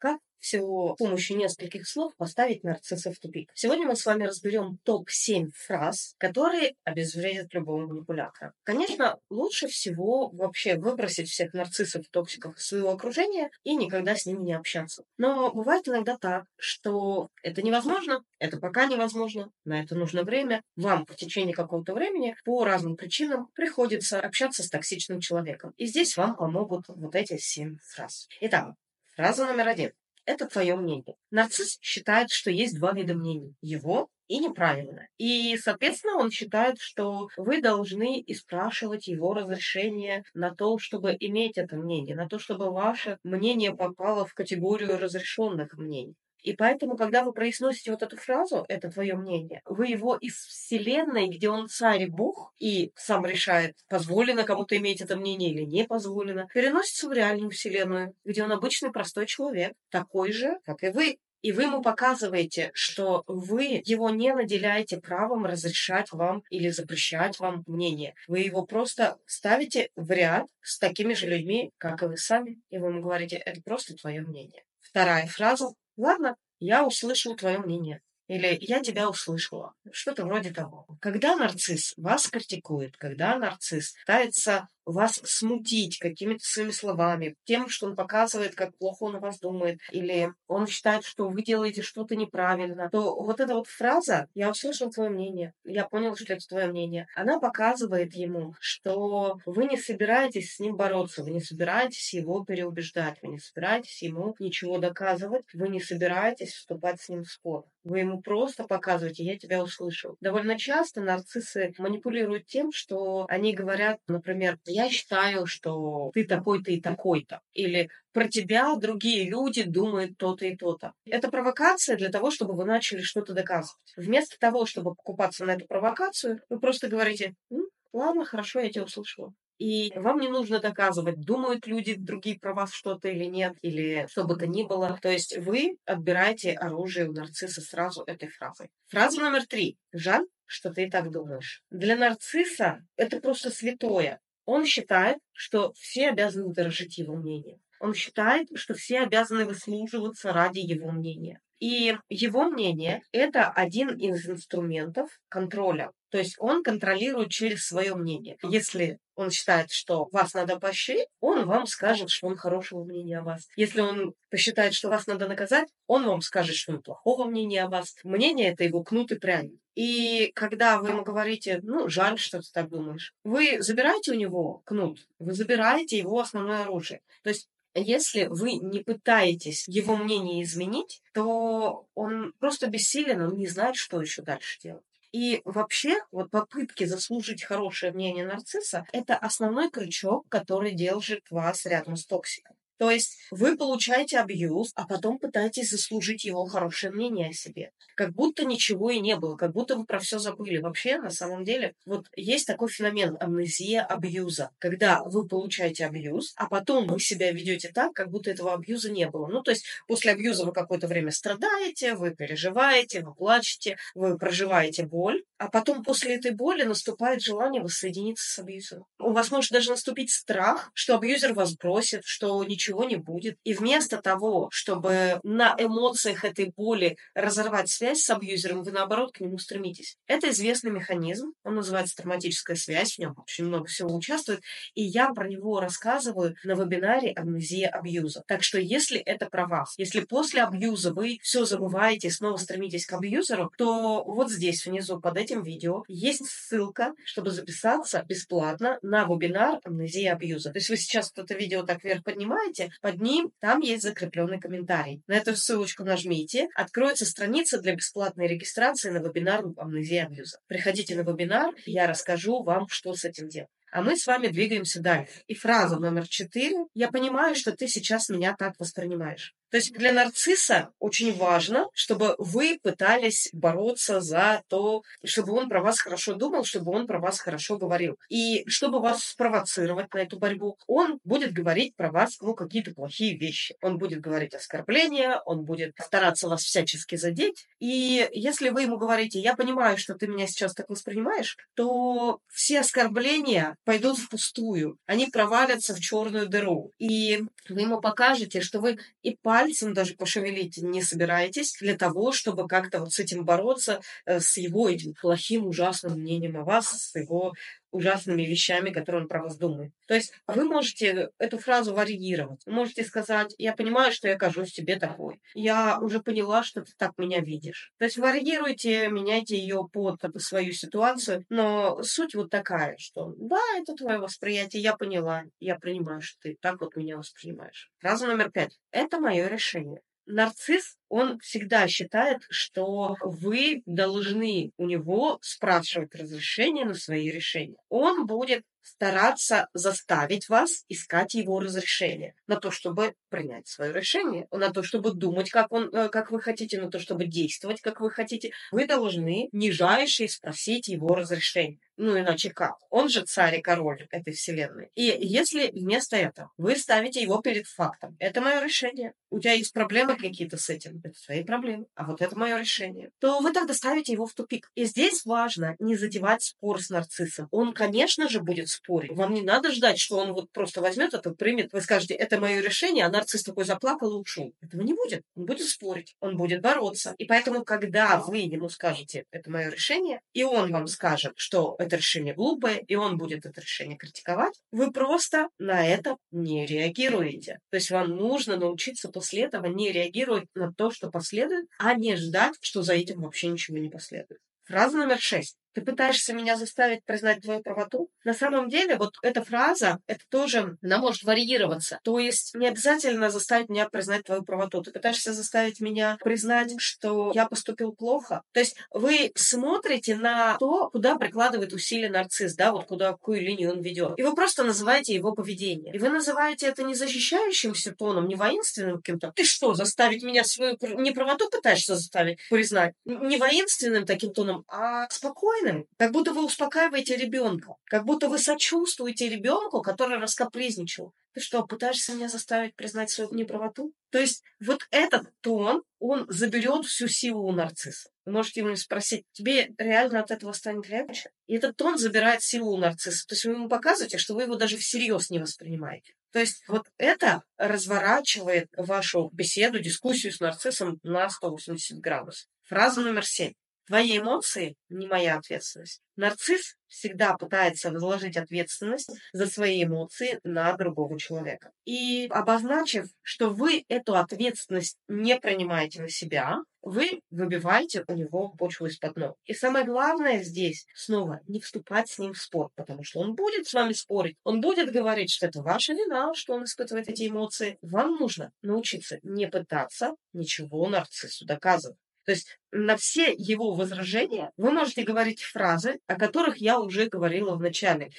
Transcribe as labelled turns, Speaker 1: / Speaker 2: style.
Speaker 1: Как всего с помощью нескольких слов поставить нарцисса в тупик. Сегодня мы с вами разберем топ-7 фраз, которые обезвредят любого манипулятора. Конечно, лучше всего вообще выбросить всех нарциссов и токсиков из своего окружения и никогда с ними не общаться. Но бывает иногда так, что это невозможно, это пока невозможно, на это нужно время. Вам в течение какого-то времени по разным причинам приходится общаться с токсичным человеком. И здесь вам помогут вот эти семь фраз. Итак, фраза номер один. Это твое мнение. Нарцисс считает, что есть два вида мнений. Его и неправильно. И, соответственно, он считает, что вы должны и спрашивать его разрешение на то, чтобы иметь это мнение, на то, чтобы ваше мнение попало в категорию разрешенных мнений. И поэтому, когда вы произносите вот эту фразу, это твое мнение, вы его из вселенной, где он царь и бог, и сам решает, позволено кому-то иметь это мнение или не позволено, переносится в реальную вселенную, где он обычный простой человек, такой же, как и вы. И вы ему показываете, что вы его не наделяете правом разрешать вам или запрещать вам мнение. Вы его просто ставите в ряд с такими же людьми, как и вы сами. И вы ему говорите, это просто твое мнение. Вторая фраза Ладно, я услышал твое мнение. Или я тебя услышала. Что-то вроде того. Когда нарцисс вас критикует, когда нарцисс пытается вас смутить какими-то своими словами, тем, что он показывает, как плохо он о вас думает, или он считает, что вы делаете что-то неправильно, то вот эта вот фраза «я услышал твое мнение, я понял, что это твое мнение», она показывает ему, что вы не собираетесь с ним бороться, вы не собираетесь его переубеждать, вы не собираетесь ему ничего доказывать, вы не собираетесь вступать с ним в спор. Вы ему просто показываете «я тебя услышал». Довольно часто нарциссы манипулируют тем, что они говорят, например, я считаю, что ты такой-то и такой-то. Или про тебя другие люди думают то-то и то-то. Это провокация для того, чтобы вы начали что-то доказывать. Вместо того, чтобы покупаться на эту провокацию, вы просто говорите, ну, ладно, хорошо, я тебя услышала. И вам не нужно доказывать, думают люди другие про вас что-то или нет, или что бы то ни было. То есть вы отбираете оружие у нарцисса сразу этой фразой. Фраза номер три. Жаль, что ты так думаешь. Для нарцисса это просто святое. Он считает, что все обязаны дорожить его мнением. Он считает, что все обязаны выслуживаться ради его мнения. И его мнение – это один из инструментов контроля. То есть он контролирует через свое мнение. Если он считает, что вас надо поощрить, он вам скажет, что он хорошего мнения о вас. Если он посчитает, что вас надо наказать, он вам скажет, что он плохого мнения о вас. Мнение – это его кнут и пряник. И когда вы ему говорите, ну, жаль, что ты так думаешь, вы забираете у него кнут, вы забираете его основное оружие. То есть если вы не пытаетесь его мнение изменить, то он просто бессилен, он не знает, что еще дальше делать. И вообще, вот попытки заслужить хорошее мнение нарцисса – это основной крючок, который держит вас рядом с токсиком. То есть вы получаете абьюз, а потом пытаетесь заслужить его хорошее мнение о себе. Как будто ничего и не было, как будто вы про все забыли. Вообще, на самом деле, вот есть такой феномен амнезия абьюза, когда вы получаете абьюз, а потом вы себя ведете так, как будто этого абьюза не было. Ну, то есть после абьюза вы какое-то время страдаете, вы переживаете, вы плачете, вы проживаете боль, а потом после этой боли наступает желание воссоединиться с абьюзером. У вас может даже наступить страх, что абьюзер вас бросит, что ничего ничего не будет. И вместо того, чтобы на эмоциях этой боли разорвать связь с абьюзером, вы наоборот к нему стремитесь. Это известный механизм, он называется травматическая связь, в нем очень много всего участвует, и я про него рассказываю на вебинаре «Амнезия абьюза». Так что если это про вас, если после абьюза вы все забываете снова стремитесь к абьюзеру, то вот здесь внизу под этим видео есть ссылка, чтобы записаться бесплатно на вебинар «Амнезия абьюза». То есть вы сейчас это видео так вверх поднимаете, нажмите под ним, там есть закрепленный комментарий. На эту ссылочку нажмите, откроется страница для бесплатной регистрации на вебинар «Амнезия абьюза». Приходите на вебинар, я расскажу вам, что с этим делать. А мы с вами двигаемся дальше. И фраза номер четыре. Я понимаю, что ты сейчас меня так воспринимаешь. То есть для нарцисса очень важно, чтобы вы пытались бороться за то, чтобы он про вас хорошо думал, чтобы он про вас хорошо говорил. И чтобы вас спровоцировать на эту борьбу, он будет говорить про вас ну, какие-то плохие вещи. Он будет говорить оскорбления, он будет стараться вас всячески задеть. И если вы ему говорите, я понимаю, что ты меня сейчас так воспринимаешь, то все оскорбления пойдут впустую. Они провалятся в черную дыру. И вы ему покажете, что вы и пальцем пальцем даже пошевелить не собираетесь для того, чтобы как-то вот с этим бороться, э, с его этим плохим, ужасным мнением о вас, с его ужасными вещами, которые он про вас думает. То есть вы можете эту фразу варьировать. Вы можете сказать, я понимаю, что я кажусь тебе такой. Я уже поняла, что ты так меня видишь. То есть варьируйте, меняйте ее под свою ситуацию, но суть вот такая, что да, это твое восприятие, я поняла, я принимаю, что ты так вот меня воспринимаешь. Фраза номер пять. Это мое решение нарцисс, он всегда считает, что вы должны у него спрашивать разрешение на свои решения. Он будет стараться заставить вас искать его разрешение на то, чтобы принять свое решение, на то, чтобы думать, как, он, э, как вы хотите, на то, чтобы действовать, как вы хотите. Вы должны нижайше спросить его разрешение. Ну, иначе как? Он же царь и король этой вселенной. И если вместо этого вы ставите его перед фактом, это мое решение, у тебя есть проблемы какие-то с этим, это свои проблемы, а вот это мое решение, то вы тогда ставите его в тупик. И здесь важно не задевать спор с нарциссом. Он, конечно же, будет спорить. Вам не надо ждать, что он вот просто возьмет это, примет. Вы скажете, это мое решение, а нарцисс такой заплакал и ушел. Этого не будет. Он будет спорить, он будет бороться. И поэтому, когда вы ему скажете, это мое решение, и он вам скажет, что это решение глупое, и он будет это решение критиковать, вы просто на это не реагируете. То есть вам нужно научиться после этого не реагировать на то, что последует, а не ждать, что за этим вообще ничего не последует. Фраза номер шесть. Ты пытаешься меня заставить признать твою правоту? На самом деле, вот эта фраза, это тоже, она может варьироваться. То есть не обязательно заставить меня признать твою правоту. Ты пытаешься заставить меня признать, что я поступил плохо. То есть вы смотрите на то, куда прикладывает усилия нарцисс, да, вот куда, какую линию он ведет. И вы просто называете его поведение. И вы называете это не защищающимся тоном, не воинственным каким-то. Ты что, заставить меня свою неправоту пытаешься заставить признать? Не воинственным таким тоном, а спокойно спокойным, как будто вы успокаиваете ребенка, как будто вы сочувствуете ребенку, который раскапризничал. Ты что, пытаешься меня заставить признать свою неправоту? То есть вот этот тон, он заберет всю силу у нарцисса. Можете ему спросить, тебе реально от этого станет легче? И этот тон забирает силу у нарцисса. То есть вы ему показываете, что вы его даже всерьез не воспринимаете. То есть вот это разворачивает вашу беседу, дискуссию с нарциссом на 180 градусов. Фраза номер семь. Твои эмоции – не моя ответственность. Нарцисс всегда пытается возложить ответственность за свои эмоции на другого человека. И обозначив, что вы эту ответственность не принимаете на себя, вы выбиваете у него почву из-под ног. И самое главное здесь снова не вступать с ним в спор, потому что он будет с вами спорить, он будет говорить, что это ваша вина, что он испытывает эти эмоции. Вам нужно научиться не пытаться ничего нарциссу доказывать. То есть на все его возражения вы можете говорить фразы, о которых я уже говорила в начале.